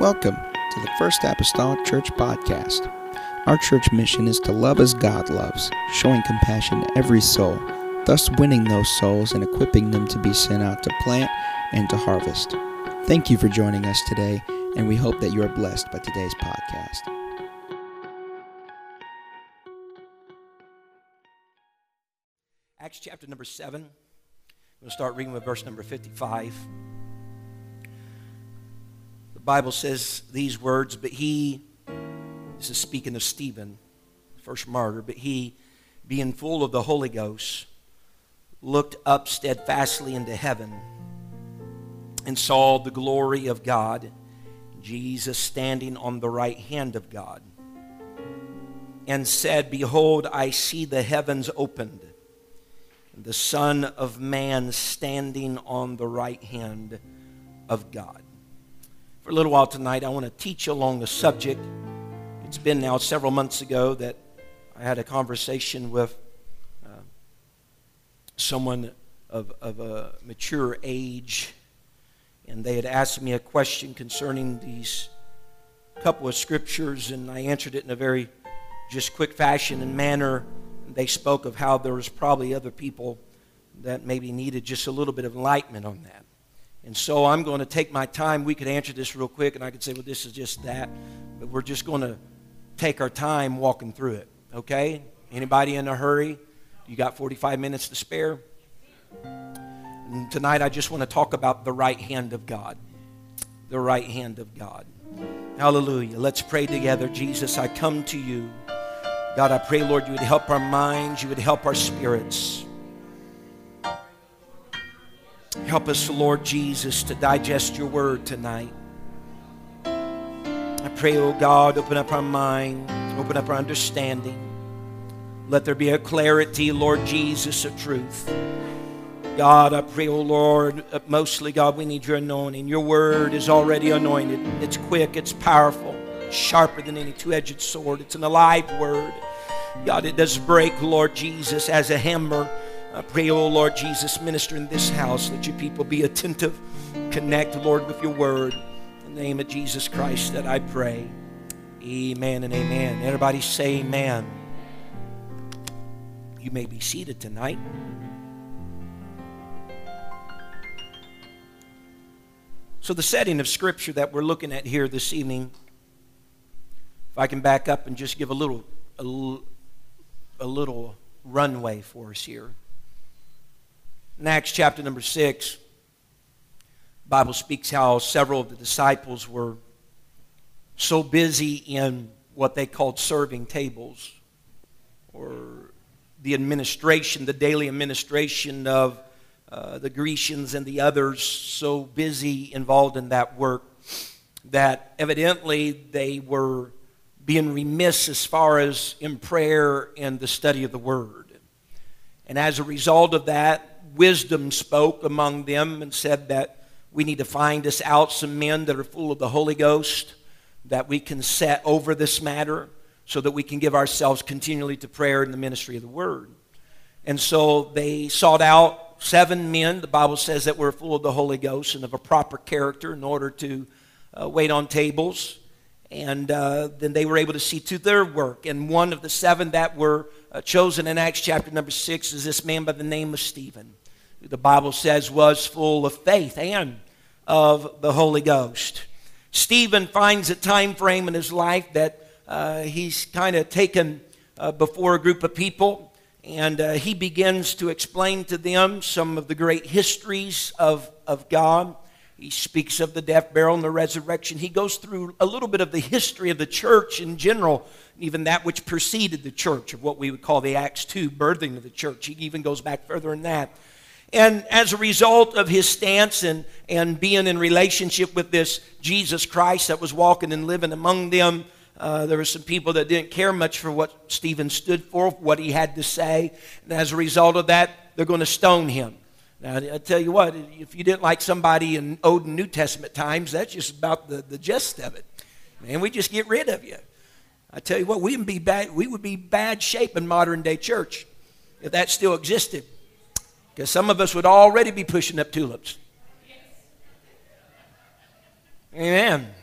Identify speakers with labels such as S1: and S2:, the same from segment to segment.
S1: Welcome to the First Apostolic Church Podcast. Our church mission is to love as God loves, showing compassion to every soul, thus winning those souls and equipping them to be sent out to plant and to harvest. Thank you for joining us today, and we hope that you are blessed by today's podcast.
S2: Acts chapter number 7. We'll start reading with verse number 55. The Bible says these words, but he, this is speaking of Stephen, first martyr, but he, being full of the Holy Ghost, looked up steadfastly into heaven and saw the glory of God, Jesus standing on the right hand of God, and said, Behold, I see the heavens opened, and the Son of Man standing on the right hand of God. For a little while tonight, I want to teach along the subject. It's been now several months ago that I had a conversation with uh, someone of, of a mature age, and they had asked me a question concerning these couple of scriptures, and I answered it in a very just quick fashion and manner. They spoke of how there was probably other people that maybe needed just a little bit of enlightenment on that. And so I'm going to take my time. We could answer this real quick, and I could say, well, this is just that. But we're just going to take our time walking through it. Okay? Anybody in a hurry? You got 45 minutes to spare? And tonight I just want to talk about the right hand of God. The right hand of God. Hallelujah. Let's pray together. Jesus, I come to you. God, I pray, Lord, you would help our minds, you would help our spirits. Help us, Lord Jesus, to digest your word tonight. I pray, oh God, open up our mind, open up our understanding. Let there be a clarity, Lord Jesus, of truth. God, I pray, oh Lord, uh, mostly, God, we need your anointing. Your word is already anointed. It's quick, it's powerful, sharper than any two edged sword. It's an alive word. God, it does break, Lord Jesus, as a hammer. I pray, oh Lord Jesus, minister in this house. Let your people be attentive. Connect, Lord, with your word. In the name of Jesus Christ that I pray. Amen and amen. Everybody say amen. You may be seated tonight. So, the setting of Scripture that we're looking at here this evening, if I can back up and just give a little, a, a little runway for us here. In Acts chapter number 6, Bible speaks how several of the disciples were so busy in what they called serving tables or the administration, the daily administration of uh, the Grecians and the others, so busy involved in that work that evidently they were being remiss as far as in prayer and the study of the Word. And as a result of that, wisdom spoke among them and said that we need to find us out some men that are full of the Holy Ghost that we can set over this matter so that we can give ourselves continually to prayer and the ministry of the Word. And so they sought out seven men, the Bible says, that were full of the Holy Ghost and of a proper character in order to uh, wait on tables. And uh, then they were able to see to their work. And one of the seven that were uh, chosen in Acts chapter number six is this man by the name of Stephen the Bible says was full of faith and of the Holy Ghost. Stephen finds a time frame in his life that uh, he's kind of taken uh, before a group of people, and uh, he begins to explain to them some of the great histories of, of God. He speaks of the death, burial, and the resurrection. He goes through a little bit of the history of the church in general, even that which preceded the church, of what we would call the Acts 2 birthing of the church. He even goes back further than that. And as a result of his stance and, and being in relationship with this Jesus Christ that was walking and living among them, uh, there were some people that didn't care much for what Stephen stood for, what he had to say. And as a result of that, they're going to stone him. Now, I tell you what, if you didn't like somebody in Old and New Testament times, that's just about the, the gist of it. Man, we just get rid of you. I tell you what, we would be bad, we would be bad shape in modern day church if that still existed. Because some of us would already be pushing up tulips. Amen.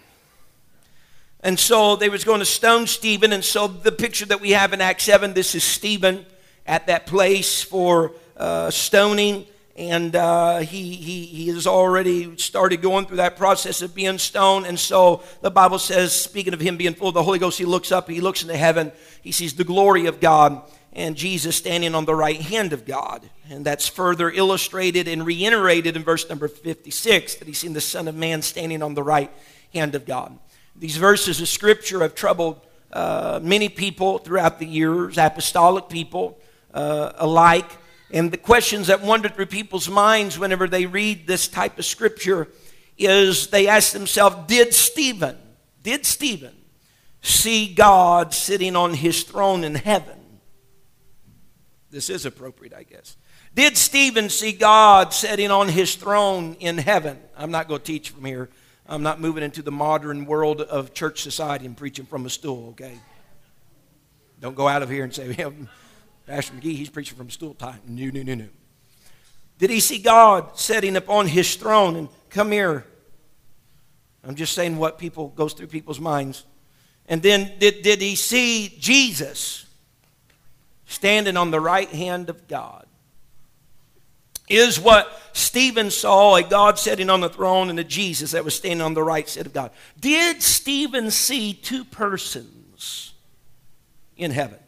S2: And so they was going to stone Stephen. And so the picture that we have in Acts 7, this is Stephen at that place for uh, stoning. And uh, he, he, he has already started going through that process of being stoned. And so the Bible says, speaking of him being full of the Holy Ghost, he looks up, he looks into heaven, he sees the glory of God and Jesus standing on the right hand of God. And that's further illustrated and reiterated in verse number 56 that he's seen the Son of Man standing on the right hand of God. These verses of Scripture have troubled uh, many people throughout the years, apostolic people uh, alike. And the questions that wander through people's minds whenever they read this type of Scripture is they ask themselves, Did Stephen, did Stephen see God sitting on his throne in heaven? This is appropriate, I guess. Did Stephen see God sitting on his throne in heaven? I'm not going to teach from here. I'm not moving into the modern world of church society and preaching from a stool, okay? Don't go out of here and say, well, Pastor McGee, he's preaching from a stool time. No, no, no, no. Did he see God sitting upon his throne? And come here. I'm just saying what people goes through people's minds. And then did, did he see Jesus standing on the right hand of God. Is what Stephen saw a God sitting on the throne and a Jesus that was standing on the right side of God. Did Stephen see two persons in heaven?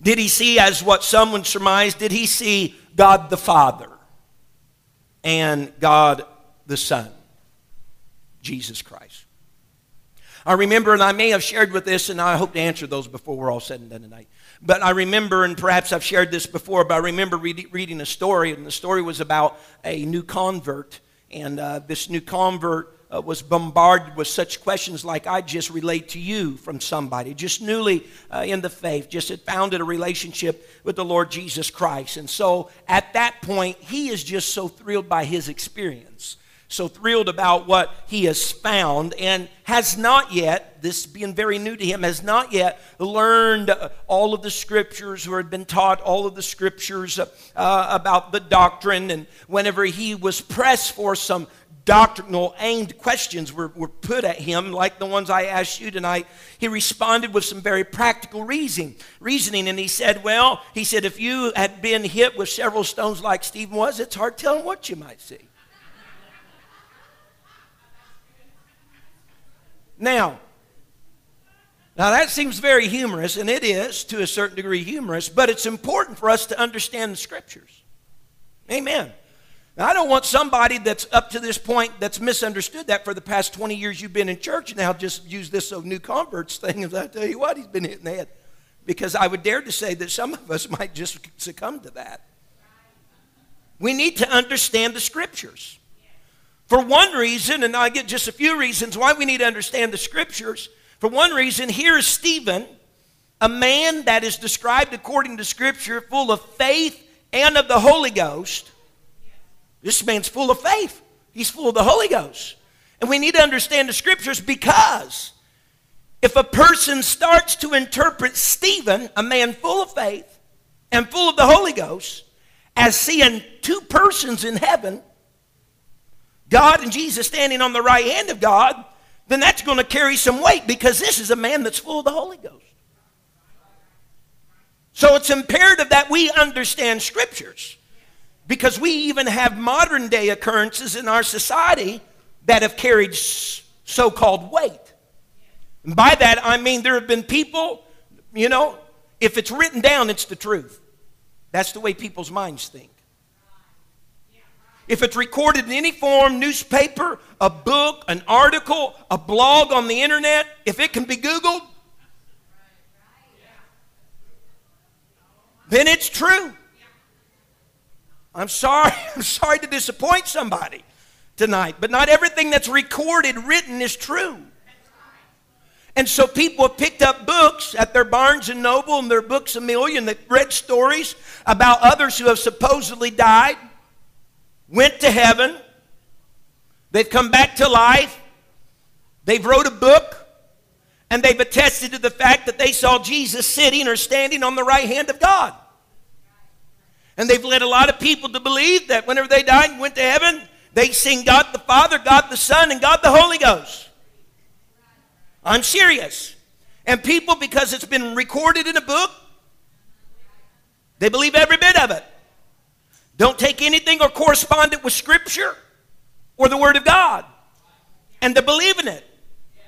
S2: Did he see, as what someone surmised, did he see God the Father and God the Son, Jesus Christ? I remember, and I may have shared with this, and I hope to answer those before we're all said and done tonight. But I remember, and perhaps I've shared this before, but I remember read, reading a story, and the story was about a new convert. And uh, this new convert uh, was bombarded with such questions like I just relate to you from somebody, just newly uh, in the faith, just had founded a relationship with the Lord Jesus Christ. And so at that point, he is just so thrilled by his experience so thrilled about what he has found and has not yet, this being very new to him, has not yet learned all of the scriptures or had been taught all of the scriptures uh, about the doctrine. And whenever he was pressed for some doctrinal aimed questions were, were put at him, like the ones I asked you tonight, he responded with some very practical reasoning. Reasoning, and he said, "Well, he said, if you had been hit with several stones like Stephen was, it's hard telling what you might see." Now, now that seems very humorous, and it is to a certain degree humorous, but it's important for us to understand the scriptures. Amen. Now, I don't want somebody that's up to this point that's misunderstood that for the past 20 years you've been in church now just use this so new converts thing. As I tell you what, he's been hitting the head. Because I would dare to say that some of us might just succumb to that. We need to understand the scriptures. For one reason, and I get just a few reasons why we need to understand the scriptures. For one reason, here is Stephen, a man that is described according to scripture, full of faith and of the Holy Ghost. This man's full of faith, he's full of the Holy Ghost. And we need to understand the scriptures because if a person starts to interpret Stephen, a man full of faith and full of the Holy Ghost, as seeing two persons in heaven, God and Jesus standing on the right hand of God, then that's going to carry some weight because this is a man that's full of the Holy Ghost. So it's imperative that we understand scriptures because we even have modern day occurrences in our society that have carried so called weight. And by that, I mean there have been people, you know, if it's written down, it's the truth. That's the way people's minds think if it's recorded in any form newspaper, a book, an article, a blog on the internet if it can be Googled, then it's true. I'm sorry, I'm sorry to disappoint somebody tonight, but not everything that's recorded, written is true. And so people have picked up books at their Barnes and Noble and their Books a Million that read stories about others who have supposedly died went to heaven, they've come back to life, they've wrote a book, and they've attested to the fact that they saw Jesus sitting or standing on the right hand of God. And they've led a lot of people to believe that whenever they died and went to heaven, they sing God the Father, God the Son, and God the Holy Ghost. I'm serious. And people, because it's been recorded in a book, they believe every bit of it. Don't take anything or correspond it with Scripture or the Word of God. And they're believing it.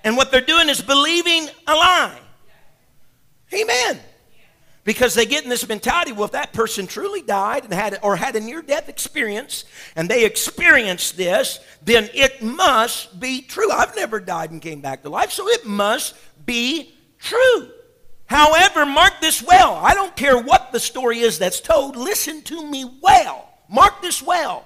S2: And what they're doing is believing a lie. Amen. Because they get in this mentality, well, if that person truly died and had or had a near-death experience, and they experienced this, then it must be true. I've never died and came back to life, so it must be true. However, mark this well. I don't care what the story is that's told. Listen to me well. Mark this well.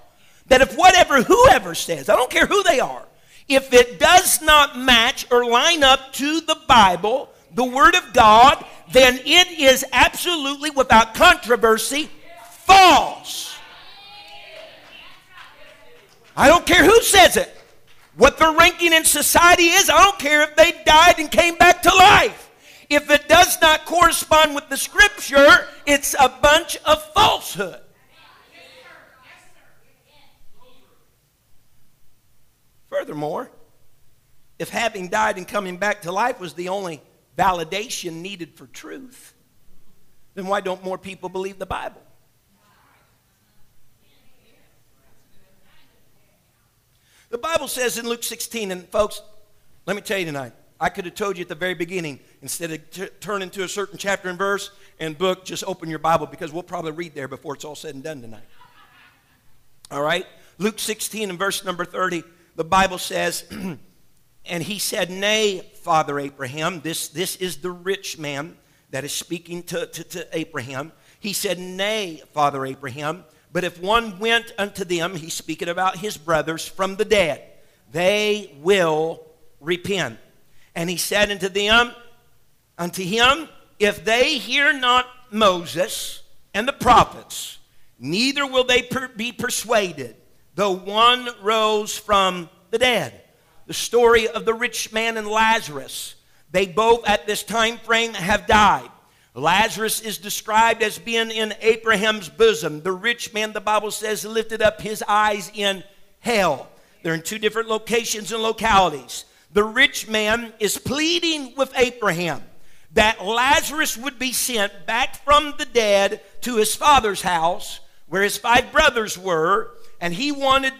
S2: That if whatever whoever says, I don't care who they are, if it does not match or line up to the Bible, the Word of God, then it is absolutely without controversy false. I don't care who says it. What their ranking in society is, I don't care if they died and came back to life. If it does not correspond with the scripture, it's a bunch of falsehood. Furthermore, if having died and coming back to life was the only validation needed for truth, then why don't more people believe the Bible? The Bible says in Luke 16, and folks, let me tell you tonight, I could have told you at the very beginning, instead of t- turning to a certain chapter and verse and book, just open your Bible because we'll probably read there before it's all said and done tonight. All right? Luke 16 and verse number 30, the Bible says, And he said, Nay, Father Abraham, this, this is the rich man that is speaking to, to, to Abraham. He said, Nay, Father Abraham, but if one went unto them, he's speaking about his brothers from the dead, they will repent. And he said unto them, unto him, if they hear not Moses and the prophets, neither will they per- be persuaded, though one rose from the dead the story of the rich man and Lazarus. They both at this time frame have died. Lazarus is described as being in Abraham's bosom. The rich man, the Bible says, lifted up his eyes in hell. They're in two different locations and localities. The rich man is pleading with Abraham that Lazarus would be sent back from the dead to his father's house where his five brothers were, and he wanted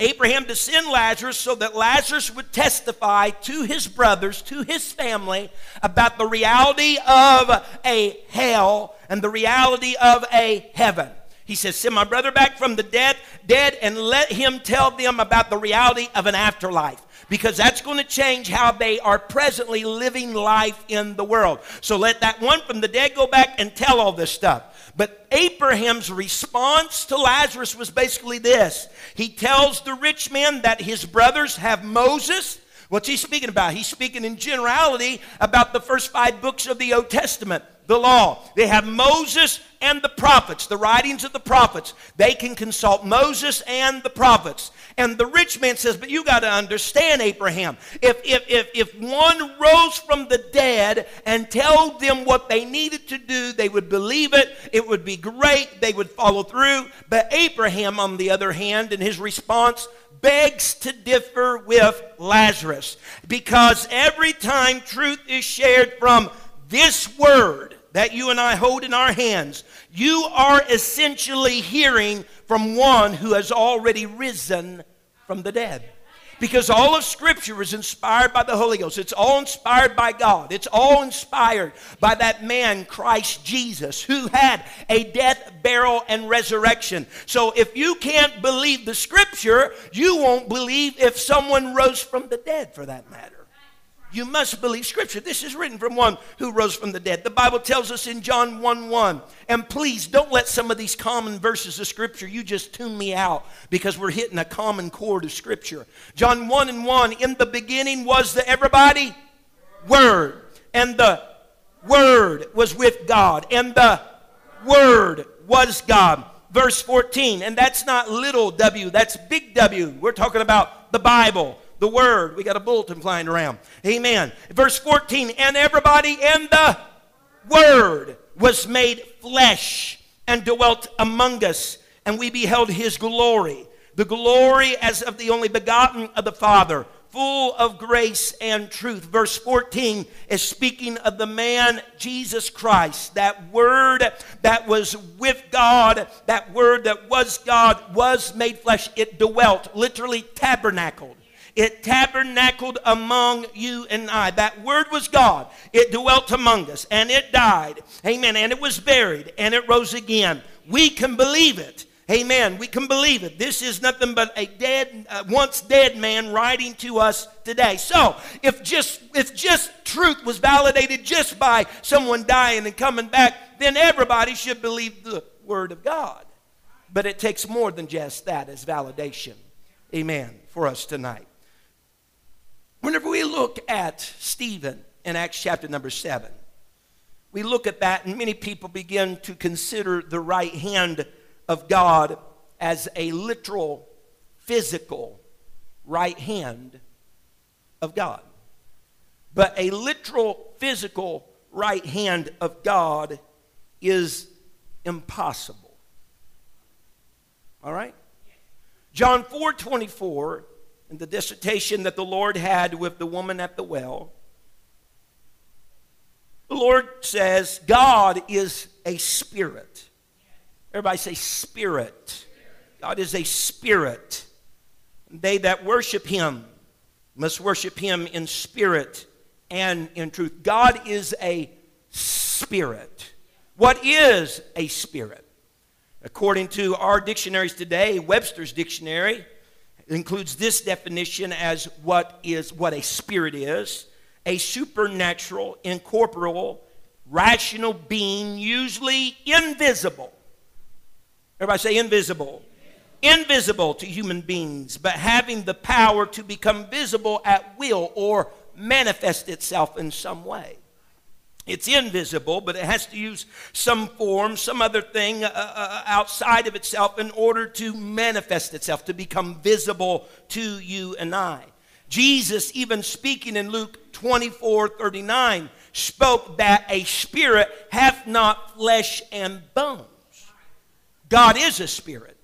S2: Abraham to send Lazarus so that Lazarus would testify to his brothers, to his family, about the reality of a hell and the reality of a heaven. He says, Send my brother back from the dead, dead, and let him tell them about the reality of an afterlife. Because that's going to change how they are presently living life in the world. So let that one from the dead go back and tell all this stuff. But Abraham's response to Lazarus was basically this He tells the rich man that his brothers have Moses. What's he speaking about? He's speaking in generality about the first five books of the Old Testament the law. They have Moses and the prophets, the writings of the prophets. They can consult Moses and the prophets. And the rich man says, But you got to understand, Abraham, if, if, if, if one rose from the dead and told them what they needed to do, they would believe it. It would be great. They would follow through. But Abraham, on the other hand, in his response, begs to differ with Lazarus because every time truth is shared from this word that you and I hold in our hands, you are essentially hearing from one who has already risen from the dead. Because all of Scripture is inspired by the Holy Ghost. It's all inspired by God. It's all inspired by that man, Christ Jesus, who had a death, burial, and resurrection. So if you can't believe the Scripture, you won't believe if someone rose from the dead, for that matter. You must believe Scripture. This is written from one who rose from the dead. The Bible tells us in John 1 1. And please don't let some of these common verses of Scripture, you just tune me out because we're hitting a common chord of Scripture. John 1 and 1. In the beginning was the everybody Word. And the Word was with God. And the Word was God. Verse 14. And that's not little w, that's big W. We're talking about the Bible the Word. We got a bulletin flying around. Amen. Verse 14, and everybody in the Word was made flesh and dwelt among us, and we beheld his glory. The glory as of the only begotten of the Father, full of grace and truth. Verse 14 is speaking of the man Jesus Christ, that word that was with God, that word that was God, was made flesh. It dwelt, literally tabernacled. It tabernacled among you and I. That word was God. It dwelt among us and it died. Amen. And it was buried and it rose again. We can believe it. Amen. We can believe it. This is nothing but a dead, uh, once dead man writing to us today. So, if just if just truth was validated just by someone dying and coming back, then everybody should believe the word of God. But it takes more than just that as validation. Amen. For us tonight. Whenever we look at Stephen in Acts chapter number seven, we look at that, and many people begin to consider the right hand of God as a literal, physical right hand of God. But a literal, physical right hand of God is impossible. All right? John 4 24, in the dissertation that the Lord had with the woman at the well, the Lord says, God is a spirit. Everybody say, Spirit. God is a spirit. They that worship him must worship him in spirit and in truth. God is a spirit. What is a spirit? According to our dictionaries today, Webster's dictionary includes this definition as what is what a spirit is a supernatural, incorporeal, rational being, usually invisible Everybody say invisible. Invisible to human beings, but having the power to become visible at will or manifest itself in some way. It's invisible, but it has to use some form, some other thing uh, uh, uh outside of itself in order to manifest itself, to become visible to you and I. Jesus, even speaking in Luke 24 39, spoke that a spirit hath not flesh and bones. God is a spirit.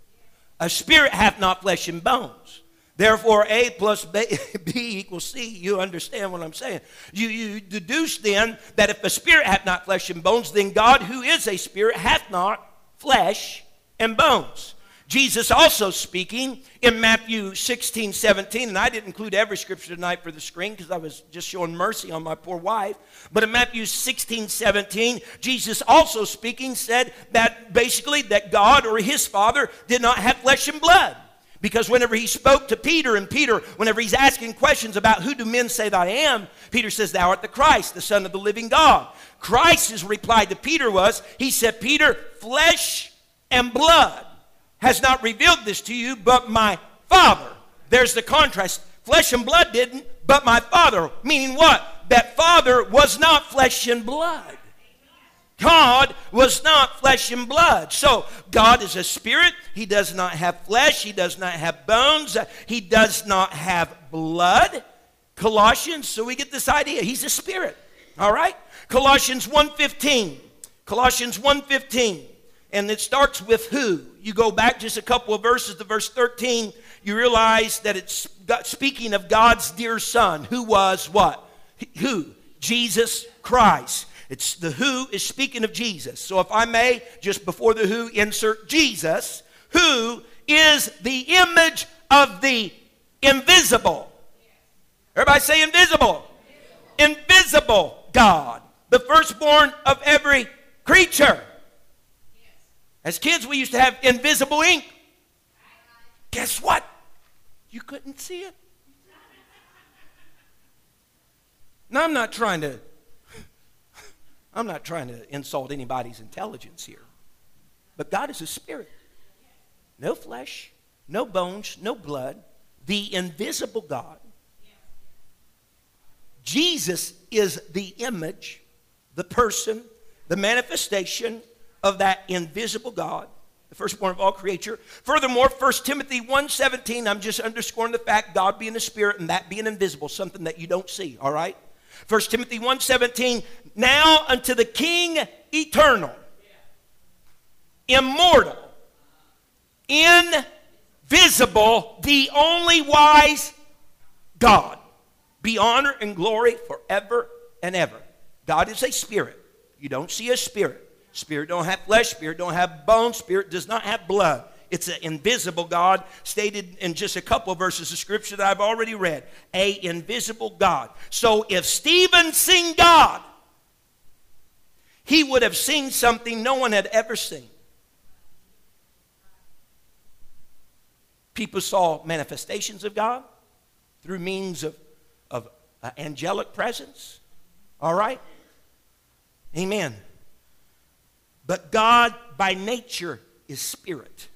S2: A spirit hath not flesh and bones. Therefore, A plus B, B, equals C. You understand what I'm saying. You, you deduce then that if a spirit hath not flesh and bones, then God, who is a spirit, hath not flesh and bones. Jesus also speaking in Matthew 16, 17, and I didn't include every scripture tonight for the screen because I was just showing mercy on my poor wife. But in Matthew 16, 17, Jesus also speaking said that basically that God or his Father did not have flesh and blood. Because whenever he spoke to Peter, and Peter, whenever he's asking questions about who do men say that I am, Peter says, Thou art the Christ, the Son of the living God. Christ's reply to Peter was, He said, Peter, flesh and blood has not revealed this to you, but my Father. There's the contrast. Flesh and blood didn't, but my Father. Meaning what? That Father was not flesh and blood. God was not flesh and blood. So, God is a spirit. He does not have flesh. He does not have bones. He does not have blood. Colossians, so we get this idea. He's a spirit. All right? Colossians 1:15. Colossians 1:15. And it starts with who? You go back just a couple of verses to verse 13, you realize that it's speaking of God's dear son, who was what? Who? Jesus Christ. It's the who is speaking of Jesus. So if I may, just before the who, insert Jesus, who is the image of the invisible. Everybody say invisible. Invisible, God, the firstborn of every creature. As kids, we used to have invisible ink. Guess what? You couldn't see it. Now, I'm not trying to. I'm not trying to insult anybody's intelligence here. But God is a spirit. No flesh, no bones, no blood. The invisible God. Jesus is the image, the person, the manifestation of that invisible God, the firstborn of all creature. Furthermore, 1 Timothy 1.17, I'm just underscoring the fact God being a spirit and that being invisible, something that you don't see, all right? 1 Timothy 1.17, now unto the King eternal, immortal, invisible, the only wise God. be honor and glory forever and ever. God is a spirit. You don't see a spirit. Spirit don't have flesh, spirit don't have bones, spirit does not have blood. It's an invisible God, stated in just a couple of verses of scripture that I've already read. A invisible God. So if Stephen seen God, he would have seen something no one had ever seen. People saw manifestations of God through means of, of uh, angelic presence. All right? Amen. But God, by nature, is spirit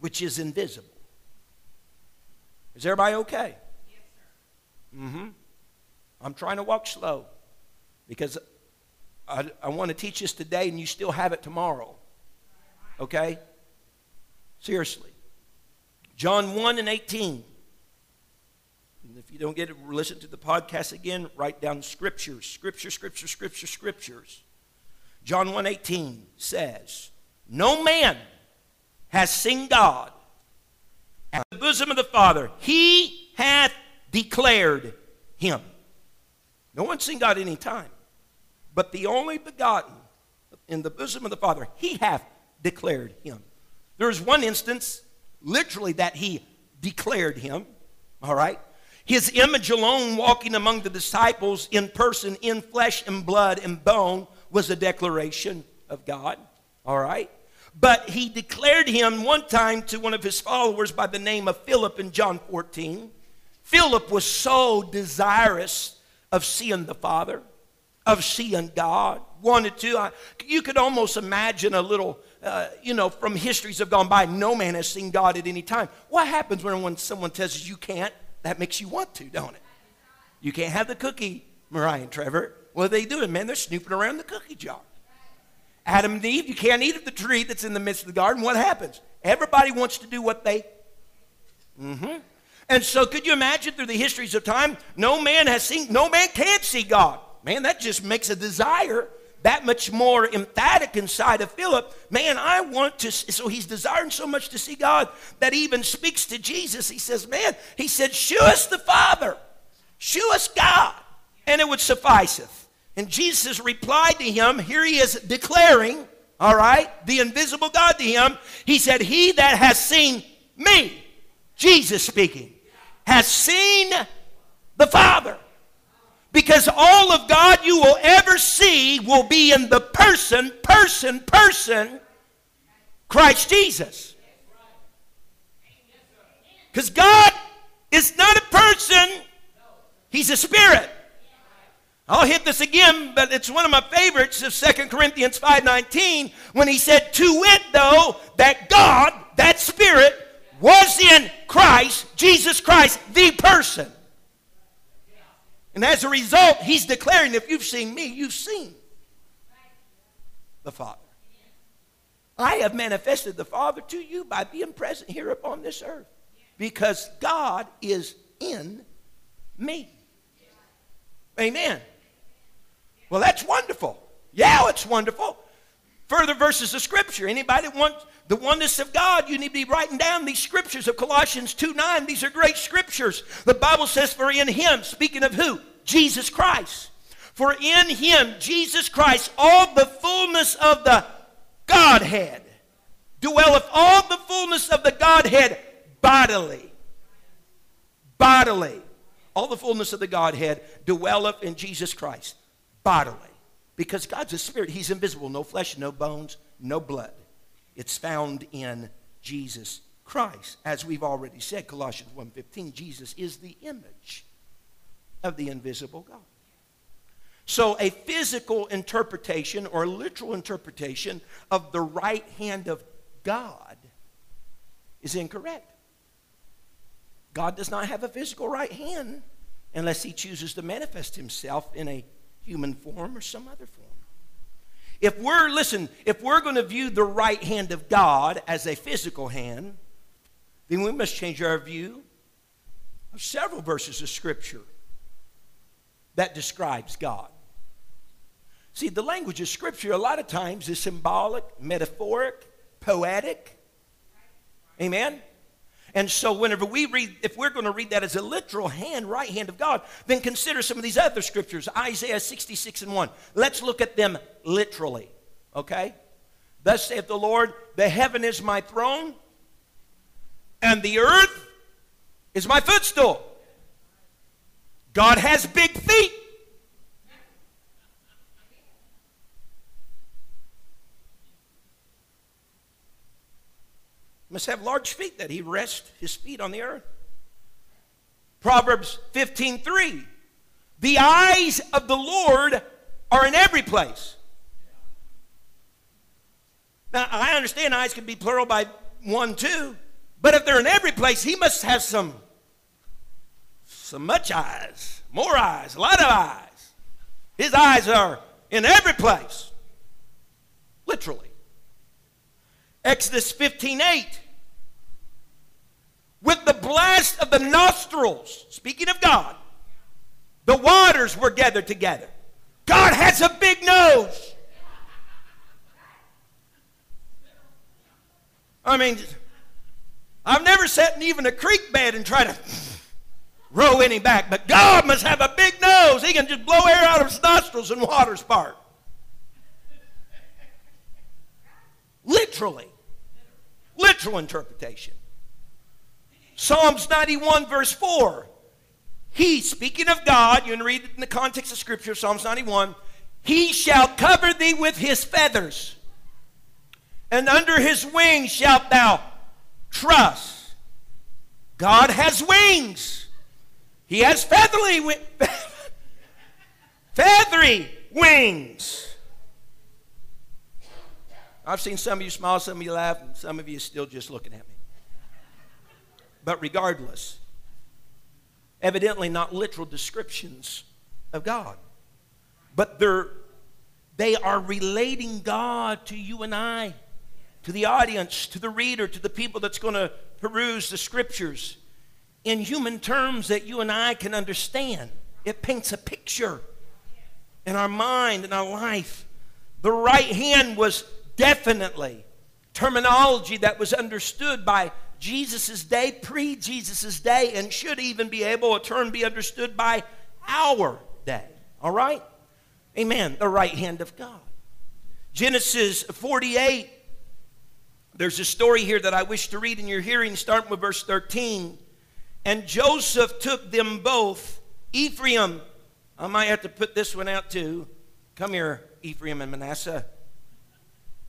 S2: which is invisible. Is everybody okay? Yes, sir. Mm-hmm. I'm trying to walk slow because I, I want to teach this today and you still have it tomorrow. Okay? Seriously. John 1 and 18. And if you don't get it, listen to the podcast again, write down scriptures, scripture, scripture, scripture, scriptures. John 1 18 says, No man has seen God at the bosom of the Father. He hath declared him. No one's seen God any time. But the only begotten in the bosom of the Father, he hath declared him. There's one instance, literally, that he declared him. All right? His image alone, walking among the disciples in person, in flesh and blood and bone, was a declaration of God. All right? But he declared him one time to one of his followers by the name of Philip in John 14. Philip was so desirous of seeing the Father, of seeing God, wanted to. you could almost imagine a little, uh, you know, from histories have gone by, no man has seen God at any time. What happens when, when someone tells you you can't? That makes you want to, don't it? You can't have the cookie, Mariah and Trevor. What are they doing, man? They're snooping around the cookie jar. Adam and Eve, you can't eat of the tree that's in the midst of the garden. What happens? Everybody wants to do what they. Mm-hmm. And so, could you imagine through the histories of time, no man has seen, no man can see God. Man, that just makes a desire that much more emphatic inside of Philip. Man, I want to. So he's desiring so much to see God that he even speaks to Jesus. He says, Man, he said, Shew us the Father, shew us God, and it would sufficeth. And Jesus replied to him, here he is declaring, all right, the invisible God to him. He said, He that has seen me, Jesus speaking, has seen the Father. Because all of God you will ever see will be in the person, person, person, Christ Jesus. Because God is not a person, He's a spirit. I'll hit this again, but it's one of my favorites of 2 Corinthians 5:19 when he said, "To wit, though, that God, that Spirit, was in Christ, Jesus Christ, the person." And as a result, he's declaring, if you've seen me, you've seen the Father. I have manifested the Father to you by being present here upon this earth because God is in me. Amen. Well, that's wonderful. Yeah, it's wonderful. Further verses of Scripture. Anybody want the oneness of God? You need to be writing down these scriptures of Colossians 2 9. These are great scriptures. The Bible says, For in Him, speaking of who? Jesus Christ. For in Him, Jesus Christ, all the fullness of the Godhead dwelleth, all the fullness of the Godhead bodily. Bodily. All the fullness of the Godhead dwelleth in Jesus Christ bodily. Because God's a spirit, He's invisible, no flesh, no bones, no blood. It's found in Jesus Christ. As we've already said, Colossians 1:15, Jesus is the image of the invisible God. So a physical interpretation or literal interpretation of the right hand of God is incorrect. God does not have a physical right hand unless he chooses to manifest himself in a human form or some other form. If we're, listen, if we're going to view the right hand of God as a physical hand, then we must change our view of several verses of Scripture that describes God. See, the language of Scripture a lot of times is symbolic, metaphoric, poetic. Amen? And so, whenever we read, if we're going to read that as a literal hand, right hand of God, then consider some of these other scriptures Isaiah 66 and 1. Let's look at them literally, okay? Thus saith the Lord, the heaven is my throne, and the earth is my footstool. God has big feet. Must have large feet that he rests his feet on the earth. Proverbs 15:3. The eyes of the Lord are in every place. Now, I understand eyes can be plural by one, two, but if they're in every place, he must have some, some much eyes, more eyes, a lot of eyes. His eyes are in every place, literally. Exodus 15 8. With the blast of the nostrils, speaking of God, the waters were gathered together. God has a big nose. I mean, I've never sat in even a creek bed and tried to row any back, but God must have a big nose. He can just blow air out of his nostrils and water's part. Literally. Literal interpretation. Psalms 91, verse 4. He, speaking of God, you can read it in the context of Scripture, Psalms 91, he shall cover thee with his feathers, and under his wings shalt thou trust. God has wings. He has feathery, feathery wings. I've seen some of you smile, some of you laugh, and some of you still just looking at me. But regardless, evidently not literal descriptions of God, but they're, they are relating God to you and I, to the audience, to the reader, to the people that's going to peruse the scriptures in human terms that you and I can understand. It paints a picture in our mind, in our life. The right hand was definitely terminology that was understood by Jesus' day, pre Jesus' day, and should even be able, a term be understood by our day. All right? Amen. The right hand of God. Genesis 48, there's a story here that I wish to read in your hearing, starting with verse 13. And Joseph took them both, Ephraim, I might have to put this one out too. Come here, Ephraim and Manasseh.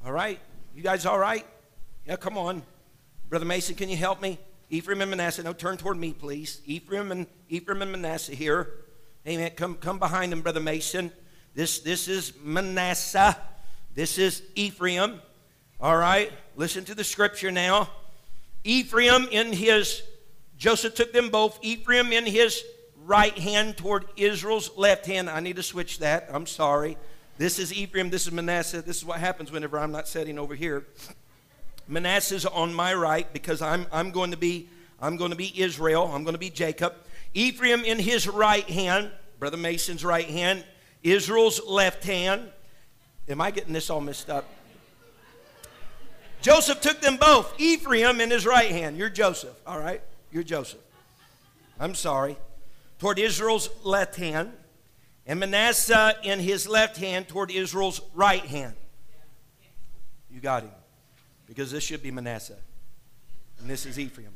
S2: All right? You guys all right? Yeah, come on. Brother Mason, can you help me? Ephraim and Manasseh. No, turn toward me, please. Ephraim and Ephraim and Manasseh here. Amen. Come, come behind him, Brother Mason. This, this is Manasseh. This is Ephraim. All right. Listen to the scripture now. Ephraim in his, Joseph took them both. Ephraim in his right hand toward Israel's left hand. I need to switch that. I'm sorry. This is Ephraim. This is Manasseh. This is what happens whenever I'm not sitting over here. Manasseh's on my right because I'm, I'm going to be I'm going to be Israel. I'm going to be Jacob. Ephraim in his right hand, Brother Mason's right hand, Israel's left hand. Am I getting this all messed up? Joseph took them both. Ephraim in his right hand. You're Joseph, all right? You're Joseph. I'm sorry. Toward Israel's left hand. And Manasseh in his left hand toward Israel's right hand. You got him because this should be Manasseh. And this is Ephraim.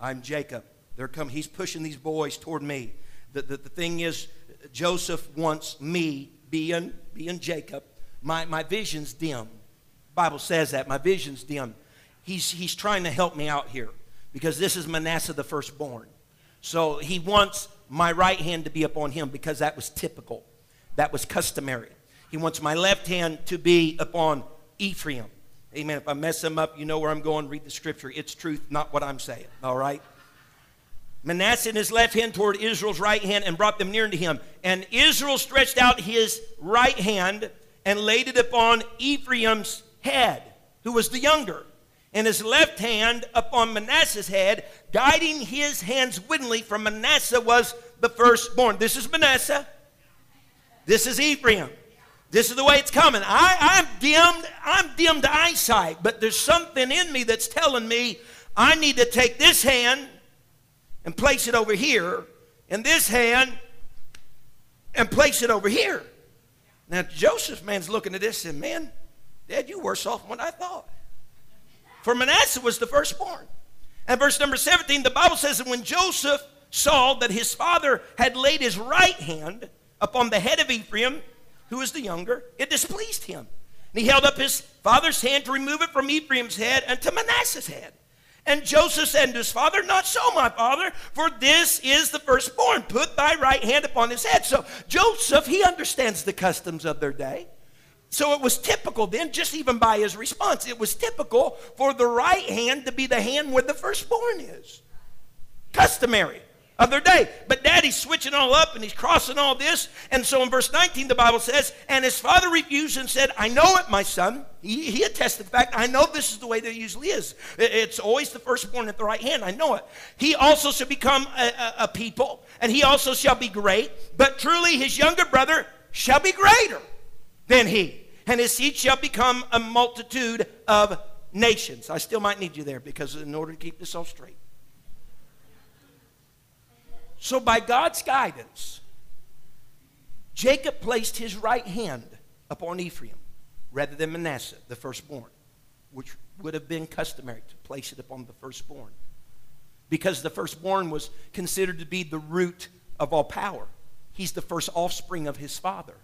S2: I'm Jacob. They're come, he's pushing these boys toward me. The, the, the thing is, Joseph wants me, being, being Jacob, my, my vision's dim. The Bible says that. My vision's dim. He's, he's trying to help me out here because this is Manasseh the firstborn. So he wants my right hand to be upon him because that was typical. That was customary. He wants my left hand to be upon Ephraim. Amen. If I mess them up, you know where I'm going. Read the scripture. It's truth, not what I'm saying. All right? Manasseh in his left hand toward Israel's right hand and brought them near unto him. And Israel stretched out his right hand and laid it upon Ephraim's head, who was the younger, and his left hand upon Manasseh's head, guiding his hands wittingly, for Manasseh was the firstborn. This is Manasseh. This is Ephraim. This is the way it's coming. I, I'm dimmed. I'm dimmed eyesight, but there's something in me that's telling me I need to take this hand and place it over here, and this hand and place it over here. Now, Joseph, man's looking at this and, man, Dad, you worse off than I thought. For Manasseh was the firstborn. And verse number 17, the Bible says that when Joseph saw that his father had laid his right hand upon the head of Ephraim, who was the younger, it displeased him. And he held up his father's hand to remove it from Ephraim's head and to Manasseh's head. And Joseph said to his father, Not so, my father, for this is the firstborn. Put thy right hand upon his head. So Joseph, he understands the customs of their day. So it was typical then, just even by his response, it was typical for the right hand to be the hand where the firstborn is. Customary of their day. But daddy's switching all up and he's crossing all this. And so in verse 19, the Bible says, And his father refused and said, I know it, my son. He, he attested the fact, I know this is the way that it usually is. It's always the firstborn at the right hand. I know it. He also shall become a, a, a people, and he also shall be great. But truly his younger brother shall be greater than he. And his seed shall become a multitude of nations. I still might need you there because in order to keep this all straight. So, by God's guidance, Jacob placed his right hand upon Ephraim rather than Manasseh, the firstborn, which would have been customary to place it upon the firstborn. Because the firstborn was considered to be the root of all power. He's the first offspring of his father,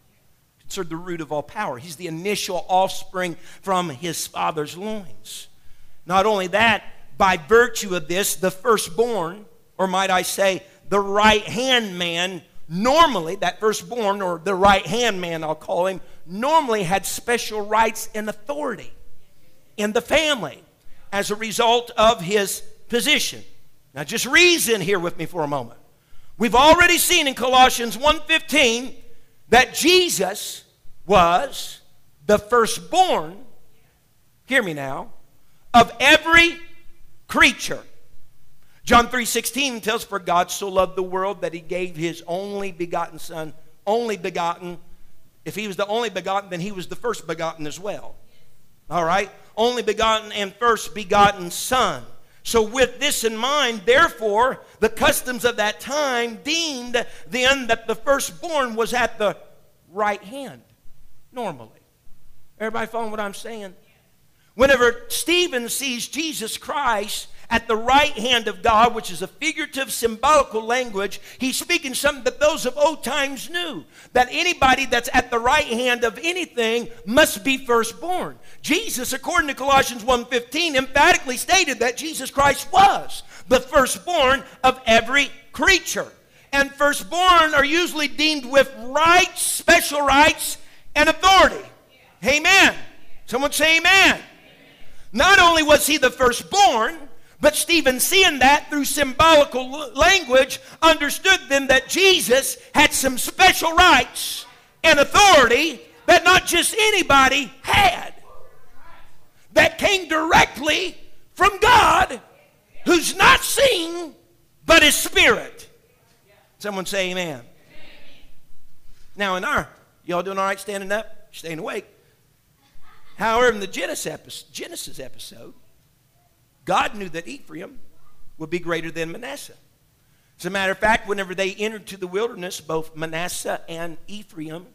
S2: considered the root of all power. He's the initial offspring from his father's loins. Not only that, by virtue of this, the firstborn, or might I say, the right hand man normally, that firstborn, or the right hand man, I'll call him, normally had special rights and authority in the family as a result of his position. Now just reason here with me for a moment. We've already seen in Colossians 1:15 that Jesus was the firstborn, hear me now, of every creature. John 3:16 tells for God so loved the world that he gave his only begotten son, only begotten. If he was the only begotten, then he was the first begotten as well. All right? Only begotten and first begotten son. So, with this in mind, therefore, the customs of that time deemed then that the firstborn was at the right hand, normally. Everybody following what I'm saying? Whenever Stephen sees Jesus Christ at the right hand of God, which is a figurative, symbolical language, he's speaking something that those of old times knew. That anybody that's at the right hand of anything must be firstborn. Jesus, according to Colossians 1.15, emphatically stated that Jesus Christ was the firstborn of every creature. And firstborn are usually deemed with rights, special rights, and authority. Amen. Someone say amen. Not only was he the firstborn, but Stephen, seeing that through symbolical language, understood then that Jesus had some special rights and authority that not just anybody had, that came directly from God, who's not seen, but is spirit. Someone say amen. Now, in our, y'all doing all right standing up, staying awake? However, in the Genesis episode, God knew that Ephraim would be greater than Manasseh. As a matter of fact, whenever they entered to the wilderness, both Manasseh and Ephraim,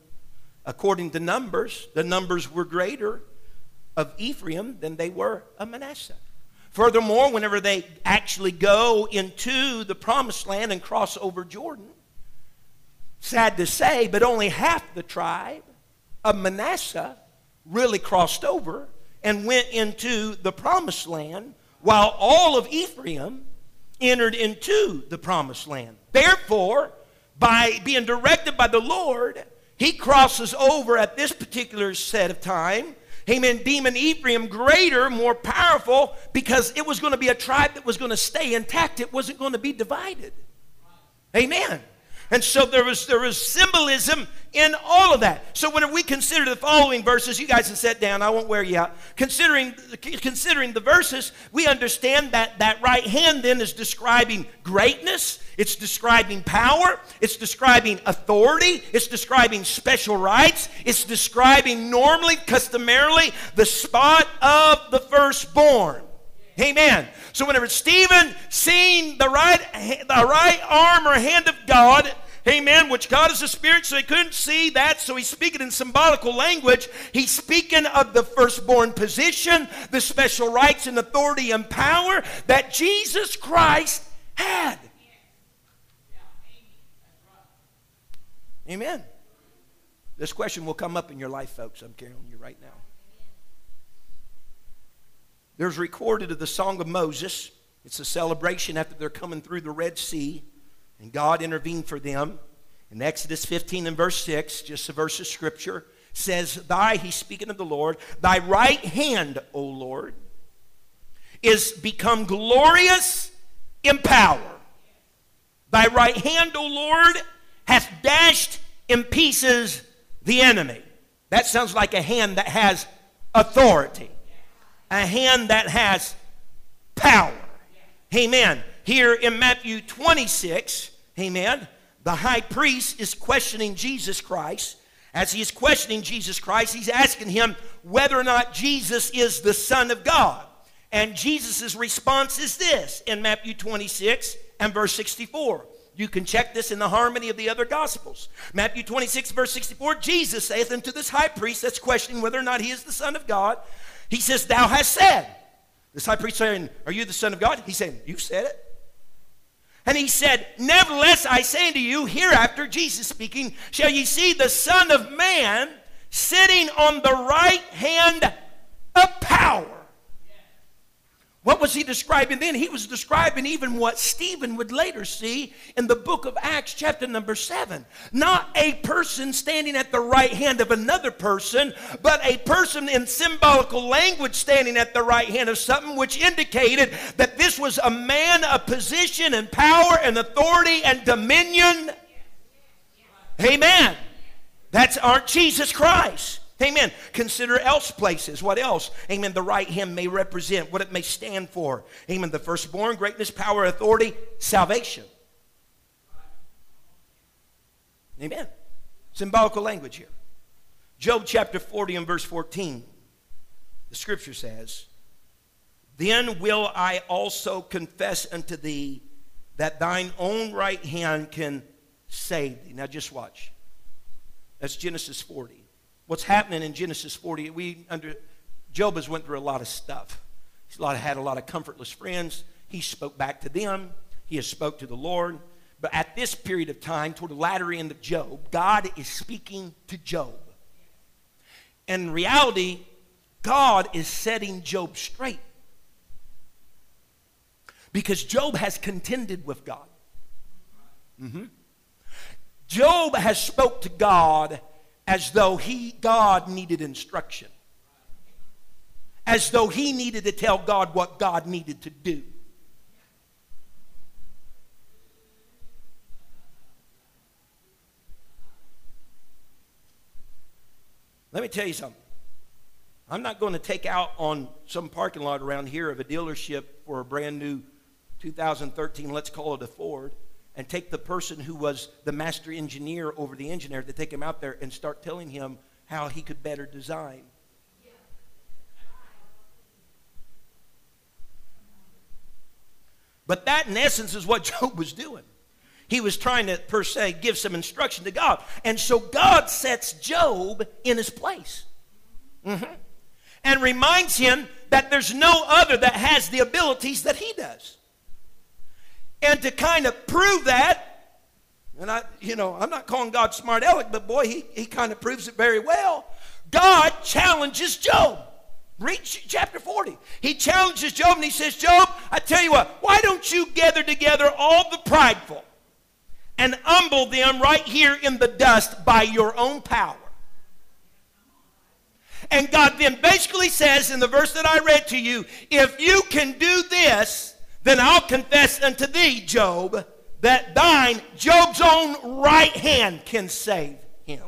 S2: according to numbers, the numbers were greater of Ephraim than they were of Manasseh. Furthermore, whenever they actually go into the promised land and cross over Jordan, sad to say, but only half the tribe of Manasseh really crossed over and went into the promised land while all of Ephraim entered into the promised land. Therefore, by being directed by the Lord, he crosses over at this particular set of time. Amen. Demon Ephraim greater, more powerful, because it was going to be a tribe that was going to stay intact. It wasn't going to be divided. Amen. And so there was, there was symbolism in all of that. So when we consider the following verses, you guys can sit down, I won't wear you out. Considering, considering the verses, we understand that that right hand then is describing greatness, it's describing power, it's describing authority, it's describing special rights, it's describing normally, customarily, the spot of the firstborn. Amen. So whenever Stephen seen the right, the right arm or hand of God, Amen. Which God is a spirit, so he couldn't see that. So he's speaking in symbolical language. He's speaking of the firstborn position, the special rights and authority and power that Jesus Christ had. Amen. This question will come up in your life, folks. I'm telling you right now. There's recorded of the Song of Moses. It's a celebration after they're coming through the Red Sea, and God intervened for them. In Exodus 15 and verse 6, just a verse of scripture, says, Thy, he's speaking of the Lord, thy right hand, O Lord, is become glorious in power. Thy right hand, O Lord, hath dashed in pieces the enemy. That sounds like a hand that has authority a hand that has power. Amen. Here in Matthew 26, amen, the high priest is questioning Jesus Christ. As he is questioning Jesus Christ, he's asking him whether or not Jesus is the Son of God. And Jesus' response is this in Matthew 26 and verse 64. You can check this in the harmony of the other Gospels. Matthew 26, verse 64 Jesus saith unto this high priest that's questioning whether or not he is the Son of God, he says, Thou hast said. This high priest saying, Are you the Son of God? He said, You said it. And he said, Nevertheless, I say unto you, hereafter, Jesus speaking, shall ye see the Son of Man sitting on the right hand of power what was he describing then? He was describing even what Stephen would later see in the book of Acts, chapter number 7. Not a person standing at the right hand of another person, but a person in symbolical language standing at the right hand of something, which indicated that this was a man of position and power and authority and dominion. Amen. That's our Jesus Christ. Amen. Consider else places. What else? Amen. The right hand may represent what it may stand for. Amen. The firstborn, greatness, power, authority, salvation. Amen. Symbolical language here. Job chapter 40 and verse 14. The scripture says, Then will I also confess unto thee that thine own right hand can save thee. Now just watch. That's Genesis 40 what's happening in Genesis 40, we under Job has went through a lot of stuff. He's a lot, had a lot of comfortless friends. He spoke back to them. He has spoke to the Lord. But at this period of time, toward the latter end of Job, God is speaking to Job. And in reality, God is setting Job straight. Because Job has contended with God. Mm-hmm. Job has spoke to God as though he, God, needed instruction, as though he needed to tell God what God needed to do. Let me tell you something. I'm not going to take out on some parking lot around here of a dealership for a brand new 2013, let's call it a Ford and take the person who was the master engineer over the engineer to take him out there and start telling him how he could better design. But that, in essence, is what Job was doing. He was trying to, per se, give some instruction to God. And so God sets Job in his place mm-hmm. and reminds him that there's no other that has the abilities that he does. And to kind of prove that, and I, you know, I'm not calling God smart aleck, but boy, he, he kind of proves it very well. God challenges Job. Read chapter 40. He challenges Job and he says, Job, I tell you what, why don't you gather together all the prideful and humble them right here in the dust by your own power? And God then basically says in the verse that I read to you, if you can do this, then I'll confess unto thee, Job, that thine, Job's own right hand can save him.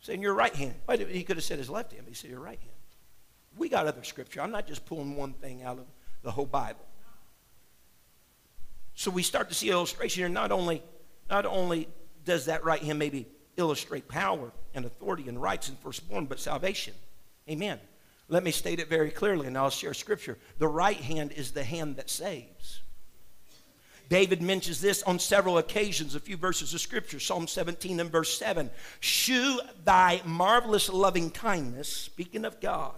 S2: Saying your right hand. He could have said his left hand, but he said your right hand. We got other scripture. I'm not just pulling one thing out of the whole Bible. So we start to see illustration here. Not only, not only does that right hand maybe illustrate power and authority and rights and firstborn, but salvation. Amen. Let me state it very clearly, and I'll share scripture. The right hand is the hand that saves. David mentions this on several occasions, a few verses of scripture. Psalm 17 and verse 7. Shew thy marvelous loving kindness, speaking of God,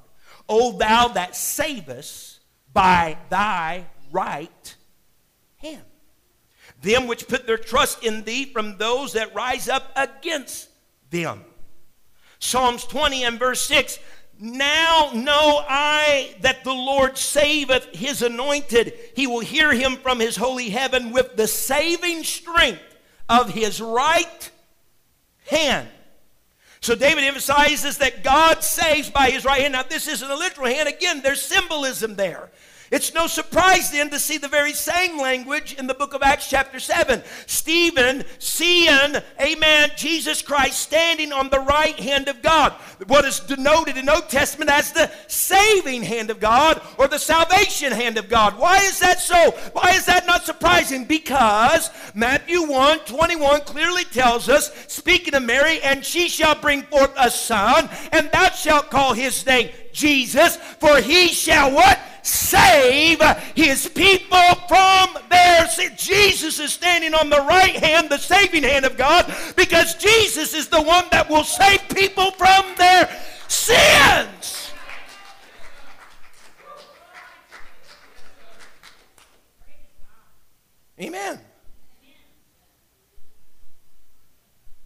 S2: O thou that savest by thy right hand. Them which put their trust in thee from those that rise up against them. Psalms 20 and verse 6 now know I that the Lord saveth his anointed. He will hear him from his holy heaven with the saving strength of his right hand. So David emphasizes that God saves by his right hand. Now, this isn't a literal hand. Again, there's symbolism there. It's no surprise then to see the very same language in the book of Acts, chapter 7. Stephen seeing, amen, Jesus Christ standing on the right hand of God. What is denoted in the Old Testament as the saving hand of God or the salvation hand of God. Why is that so? Why is that not surprising? Because Matthew 1 21 clearly tells us, speaking of Mary, and she shall bring forth a son, and thou shalt call his name Jesus, for he shall what? save his people from their sin. Jesus is standing on the right hand, the saving hand of God, because Jesus is the one that will save people from their sins. Amen.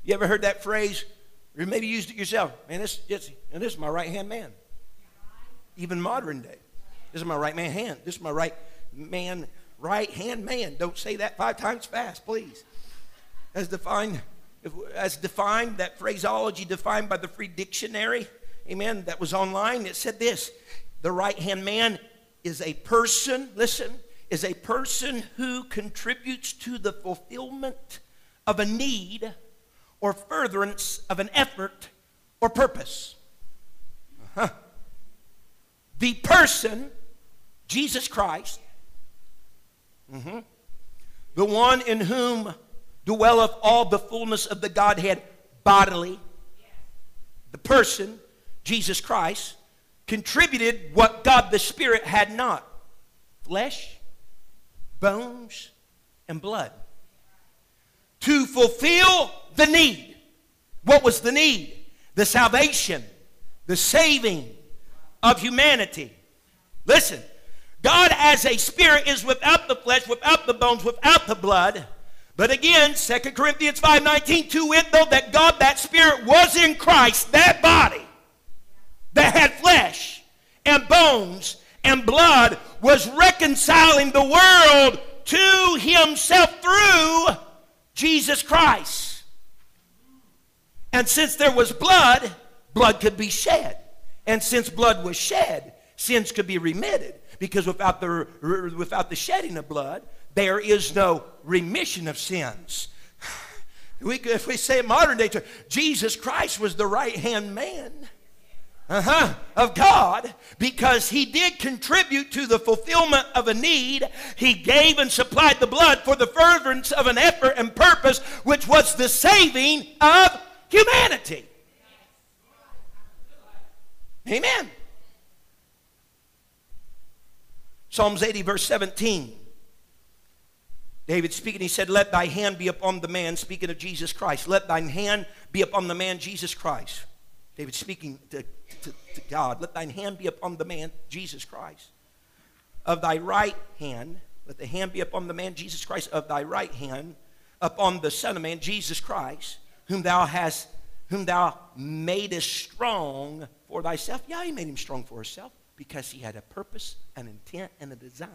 S2: You ever heard that phrase? Or maybe used it yourself. Man, this, this, and this is my right hand man. Even modern day. This is my right man hand. This is my right man, right hand man. Don't say that five times fast, please. As defined, as defined, that phraseology defined by the free dictionary, amen, that was online, it said this the right hand man is a person, listen, is a person who contributes to the fulfillment of a need or furtherance of an effort or purpose. Uh-huh. The person Jesus Christ, mm-hmm, the one in whom dwelleth all the fullness of the Godhead bodily, the person, Jesus Christ, contributed what God the Spirit had not flesh, bones, and blood. To fulfill the need. What was the need? The salvation, the saving of humanity. Listen, God as a spirit is without the flesh, without the bones, without the blood. But again, 2 Corinthians 5.19, to wit, though, that God, that spirit, was in Christ, that body that had flesh and bones and blood, was reconciling the world to himself through Jesus Christ. And since there was blood, blood could be shed. And since blood was shed, sins could be remitted because without the, without the shedding of blood, there is no remission of sins. We, if we say modern day, Jesus Christ was the right hand man uh-huh, of God because he did contribute to the fulfillment of a need. He gave and supplied the blood for the furtherance of an effort and purpose, which was the saving of humanity. Amen. Psalms 80, verse 17. David speaking, he said, Let thy hand be upon the man, speaking of Jesus Christ. Let thine hand be upon the man, Jesus Christ. David speaking to, to, to God, Let thine hand be upon the man, Jesus Christ. Of thy right hand, let the hand be upon the man, Jesus Christ, of thy right hand, upon the Son of Man, Jesus Christ, whom thou hast, whom thou madest strong for thyself. Yeah, he made him strong for himself because he had a purpose, an intent, and a design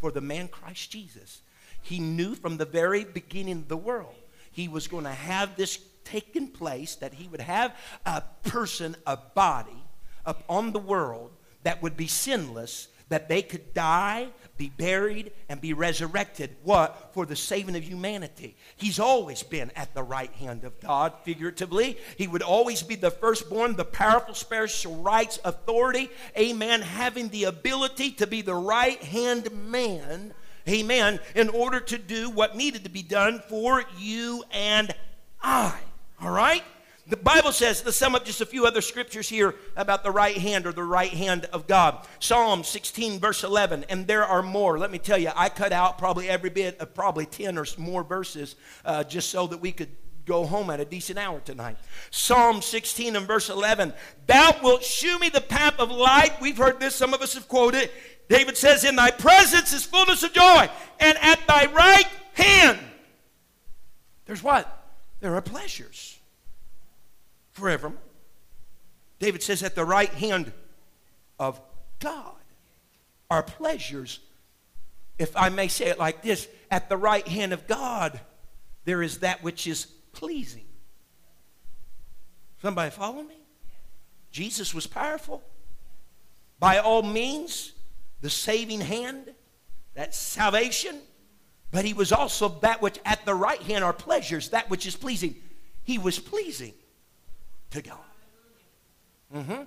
S2: for the man Christ Jesus. He knew from the very beginning of the world he was going to have this taken place, that he would have a person, a body upon the world that would be sinless, that they could die, be buried, and be resurrected. What? For the saving of humanity. He's always been at the right hand of God, figuratively. He would always be the firstborn, the powerful spiritual rights authority. Amen. Having the ability to be the right hand man. Amen. In order to do what needed to be done for you and I. All right? The Bible says, let's sum up just a few other scriptures here about the right hand or the right hand of God. Psalm 16, verse 11, and there are more. Let me tell you, I cut out probably every bit of probably 10 or more verses uh, just so that we could go home at a decent hour tonight. Psalm 16 and verse 11, Thou wilt shew me the path of light. We've heard this, some of us have quoted. David says, In thy presence is fullness of joy, and at thy right hand, there's what? There are pleasures forevermore. David says, At the right hand of God are pleasures. If I may say it like this, at the right hand of God, there is that which is pleasing. Somebody follow me? Jesus was powerful. By all means, the saving hand, that salvation, but he was also that which at the right hand are pleasures, that which is pleasing. He was pleasing to God. Mm-hmm.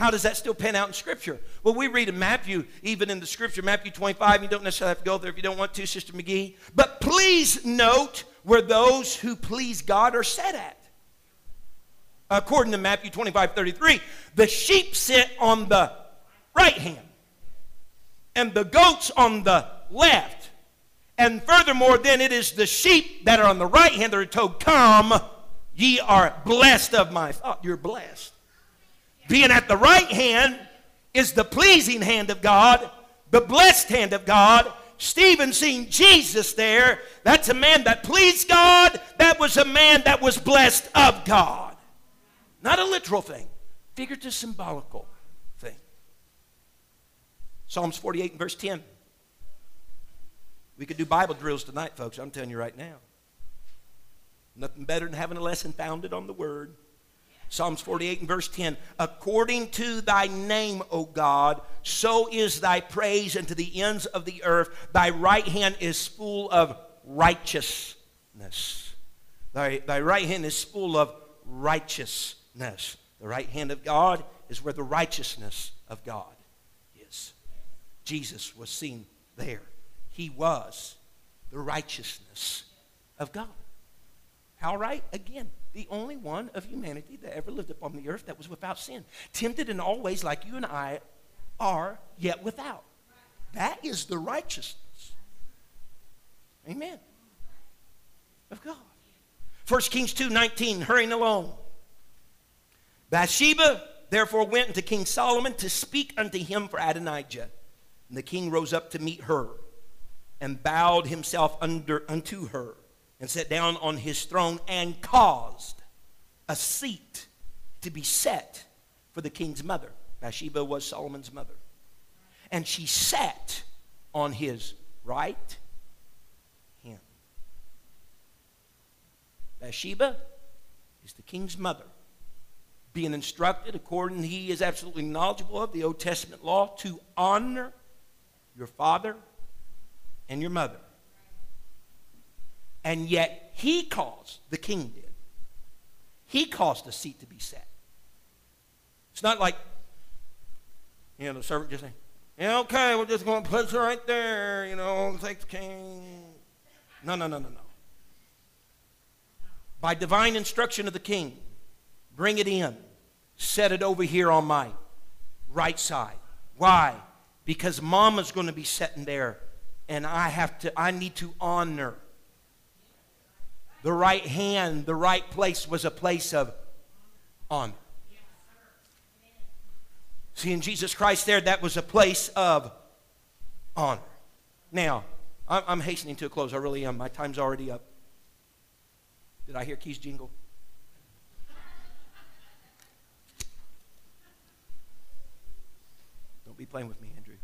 S2: How does that still pan out in Scripture? Well, we read in Matthew, even in the Scripture, Matthew 25. You don't necessarily have to go there if you don't want to, Sister McGee. But please note where those who please God are set at. According to Matthew 25 33, the sheep sit on the right hand, and the goats on the left. And furthermore, then it is the sheep that are on the right hand that are told, Come Ye are blessed of my thought. You're blessed. Being at the right hand is the pleasing hand of God, the blessed hand of God. Stephen seeing Jesus there, that's a man that pleased God. That was a man that was blessed of God. Not a literal thing, figurative, symbolical thing. Psalms 48 and verse 10. We could do Bible drills tonight, folks. I'm telling you right now. Nothing better than having a lesson founded on the Word. Psalms 48 and verse 10 According to thy name, O God, so is thy praise unto the ends of the earth. Thy right hand is full of righteousness. Thy, thy right hand is full of righteousness. The right hand of God is where the righteousness of God is. Jesus was seen there. He was the righteousness of God. How right? Again, the only one of humanity that ever lived upon the earth that was without sin. Tempted in all ways like you and I are, yet without. That is the righteousness. Amen. Of God. 1 Kings 2 19, hurrying along. Bathsheba therefore went unto King Solomon to speak unto him for Adonijah. And the king rose up to meet her and bowed himself under unto her and sat down on his throne and caused a seat to be set for the king's mother. Bathsheba was Solomon's mother. And she sat on his right hand. Bathsheba is the king's mother, being instructed, according he is absolutely knowledgeable of the Old Testament law, to honor your father and your mother. And yet he caused, the king did, he caused the seat to be set. It's not like, you know, the servant just saying, yeah, okay, we're just going to put her right there, you know, take the king. No, no, no, no, no. By divine instruction of the king, bring it in, set it over here on my right side. Why? Because mama's going to be sitting there, and I have to, I need to honor the right hand, the right place was a place of honor. See, in Jesus Christ, there, that was a place of honor. Now, I'm hastening to a close. I really am. My time's already up. Did I hear keys jingle? Don't be playing with me, Andrew.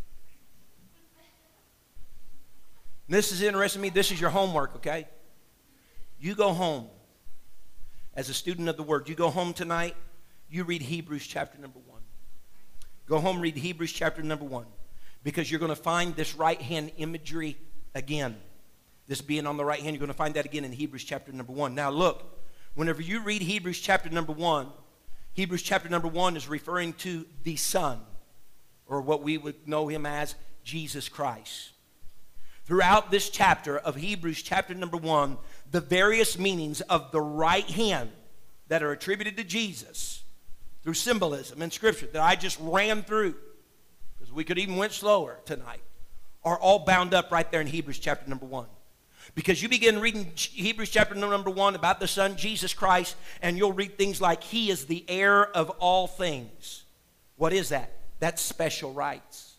S2: this is interesting to me. This is your homework, okay? You go home as a student of the Word. You go home tonight, you read Hebrews chapter number one. Go home, read Hebrews chapter number one, because you're going to find this right hand imagery again. This being on the right hand, you're going to find that again in Hebrews chapter number one. Now, look, whenever you read Hebrews chapter number one, Hebrews chapter number one is referring to the Son, or what we would know him as Jesus Christ. Throughout this chapter of Hebrews, chapter number one, the various meanings of the right hand that are attributed to Jesus through symbolism in Scripture that I just ran through, because we could even went slower tonight, are all bound up right there in Hebrews chapter number one. Because you begin reading Hebrews chapter number one about the Son, Jesus Christ, and you'll read things like, He is the heir of all things. What is that? That's special rights.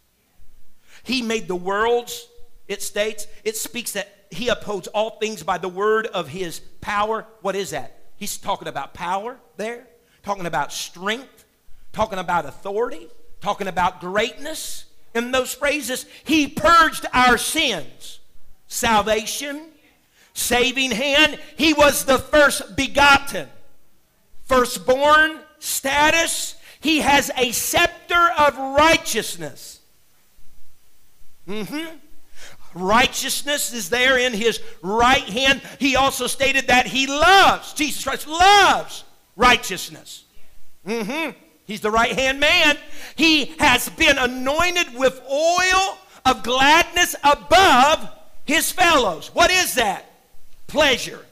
S2: He made the worlds, it states, it speaks that He upholds all things by the word of His power. What is that? He's talking about power there, talking about strength, talking about authority, talking about greatness. In those phrases, He purged our sins salvation, saving hand. He was the first begotten, firstborn status. He has a scepter of righteousness. Mm-hmm. Righteousness is there in his right hand. He also stated that he loves, Jesus Christ loves righteousness. Mm-hmm. He's the right hand man. He has been anointed with oil of gladness above his fellows. What is that? Pleasure.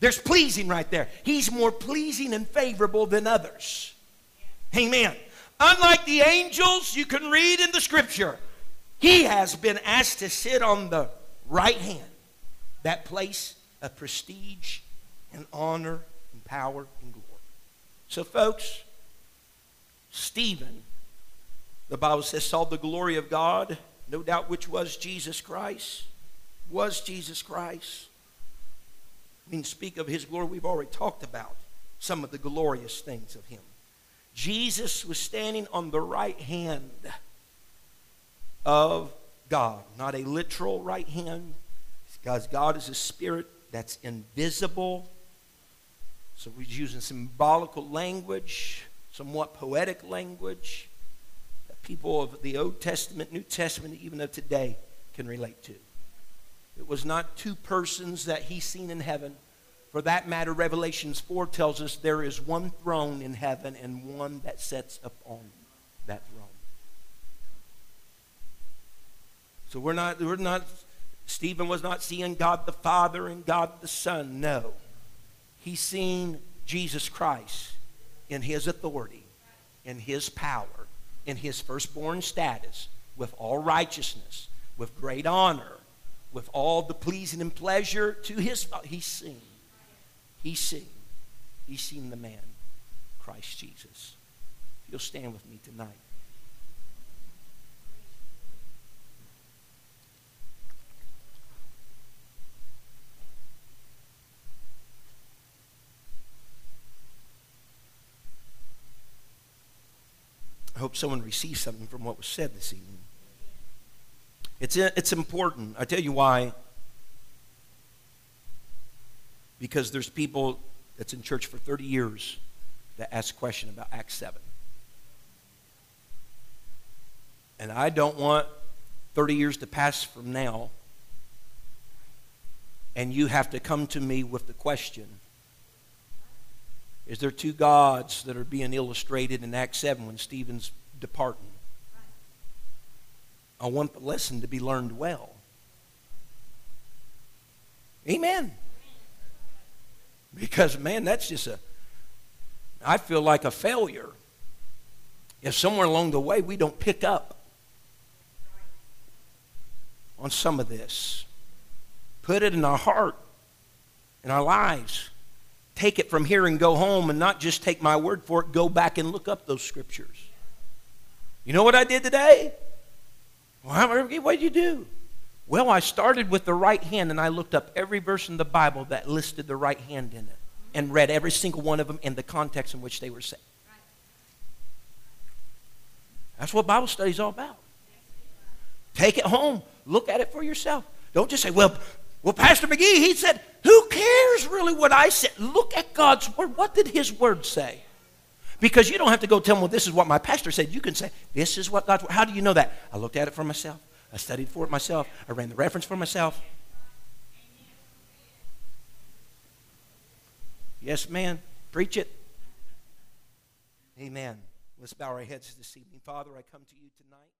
S2: There's pleasing right there. He's more pleasing and favorable than others. Amen. Unlike the angels you can read in the scripture, he has been asked to sit on the right hand, that place of prestige and honor and power and glory. So, folks, Stephen, the Bible says, saw the glory of God, no doubt which was Jesus Christ was Jesus Christ. I mean, speak of his glory. We've already talked about some of the glorious things of him. Jesus was standing on the right hand of God, not a literal right hand, because God is a spirit that's invisible. So we're using symbolical language, somewhat poetic language that people of the Old Testament, New Testament, even of today can relate to. It was not two persons that he's seen in heaven. For that matter, Revelations 4 tells us there is one throne in heaven and one that sits upon that throne. So we're not, we're not, Stephen was not seeing God the Father and God the Son. No. He's seen Jesus Christ in his authority, in his power, in his firstborn status, with all righteousness, with great honor, with all the pleasing and pleasure to his he's seen he's seen he's seen the man christ jesus you'll stand with me tonight I hope someone receives something from what was said this evening. It's, it's important. I tell you why. Because there's people that's in church for 30 years that ask question about Acts 7. And I don't want 30 years to pass from now and you have to come to me with the question Is there two gods that are being illustrated in Acts 7 when Stephen's departing? I want the lesson to be learned well. Amen. Because, man, that's just a, I feel like a failure if somewhere along the way we don't pick up on some of this. Put it in our heart, in our lives. Take it from here and go home and not just take my word for it, go back and look up those scriptures. You know what I did today? Well, what did you do? Well, I started with the right hand and I looked up every verse in the Bible that listed the right hand in it and read every single one of them in the context in which they were said. That's what Bible study is all about. Take it home. Look at it for yourself. Don't just say, well, well, Pastor McGee, he said, who cares really what I said? Look at God's word. What did his word say? Because you don't have to go tell them, well, this is what my pastor said. You can say, this is what God's How do you know that? I looked at it for myself. I studied for it myself. I ran the reference for myself. Yes, man. Preach it. Amen. Let's bow our heads this evening. Father, I come to you tonight.